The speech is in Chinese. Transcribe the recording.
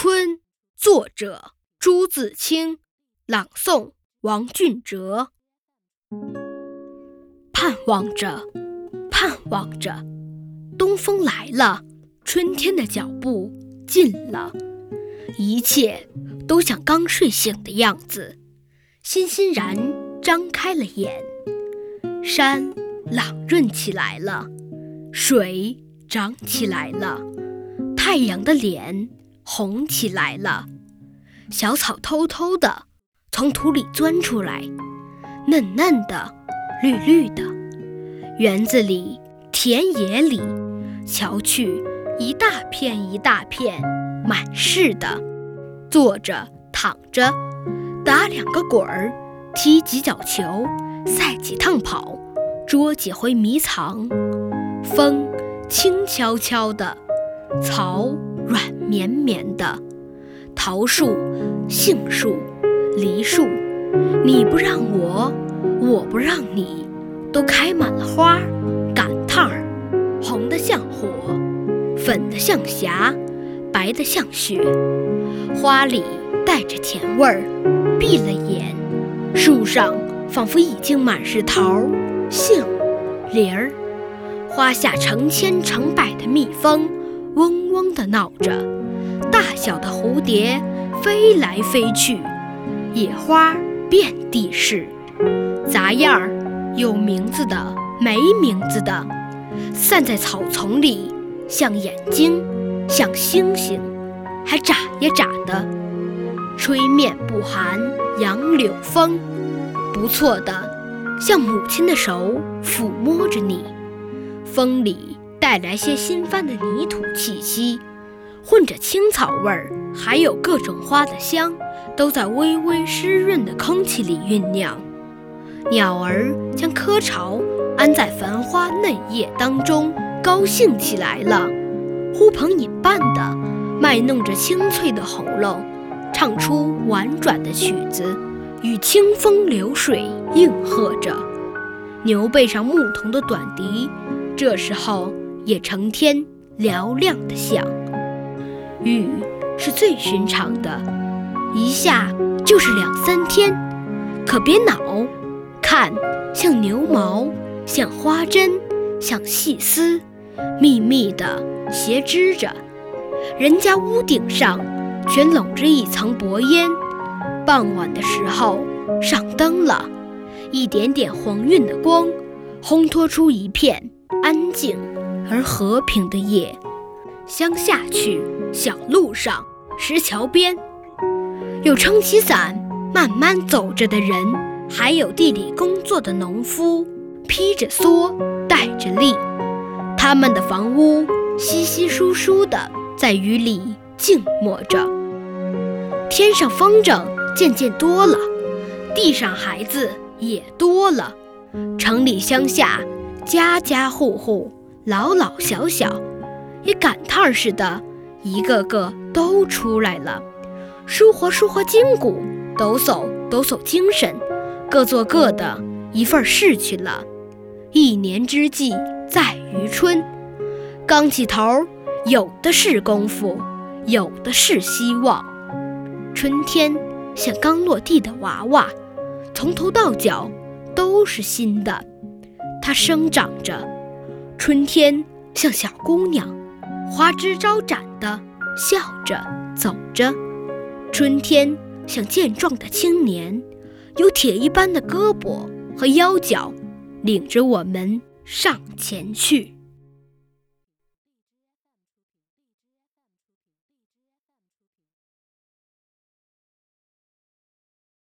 春，作者朱自清，朗诵王俊哲。盼望着，盼望着，东风来了，春天的脚步近了，一切都像刚睡醒的样子，欣欣然张开了眼。山朗润起来了，水涨起来了，太阳的脸。红起来了，小草偷偷地从土里钻出来，嫩嫩的，绿绿的。园子里、田野里，瞧去，一大片一大片，满是的。坐着、躺着，打两个滚儿，踢几脚球，赛几趟跑，捉几回迷藏。风轻悄悄的，草。软绵绵的桃树、杏树、梨树，你不让我，我不让你，都开满了花，赶趟儿，红的像火，粉的像霞，白的像雪，花里带着甜味儿。闭了眼，树上仿佛已经满是桃、杏、梨儿，花下成千成百的蜜蜂。嗡嗡地闹着，大小的蝴蝶飞来飞去，野花遍地是，杂样儿，有名字的，没名字的，散在草丛里，像眼睛，像星星，还眨呀眨的。吹面不寒杨柳风，不错的，像母亲的手抚摸着你，风里。带来些新翻的泥土气息，混着青草味儿，还有各种花的香，都在微微湿润的空气里酝酿。鸟儿将窠巢安在繁花嫩叶当中，高兴起来了，呼朋引伴的卖弄着清脆的喉咙，唱出婉转的曲子，与清风流水应和着。牛背上牧童的短笛，这时候。也成天嘹亮的响，雨是最寻常的，一下就是两三天。可别恼，看，像牛毛，像花针，像细丝，密密的斜织着。人家屋顶上全笼着一层薄烟，傍晚的时候上灯了，一点点黄晕的光，烘托出一片安静。而和平的夜，乡下去，小路上，石桥边，有撑起伞慢慢走着的人，还有地里工作的农夫，披着蓑，带着笠，他们的房屋稀稀疏疏的在雨里静默着。天上风筝渐渐多了，地上孩子也多了，城里乡下，家家户户。老老小小，也赶趟似的，一个个都出来了，舒活舒活筋骨，抖擞抖擞精神，各做各的一份事去了。一年之计在于春，刚起头，有的是功夫，有的是希望。春天像刚落地的娃娃，从头到脚都是新的，它生长着。春天像小姑娘，花枝招展的笑着走着；春天像健壮的青年，有铁一般的胳膊和腰脚，领着我们上前去。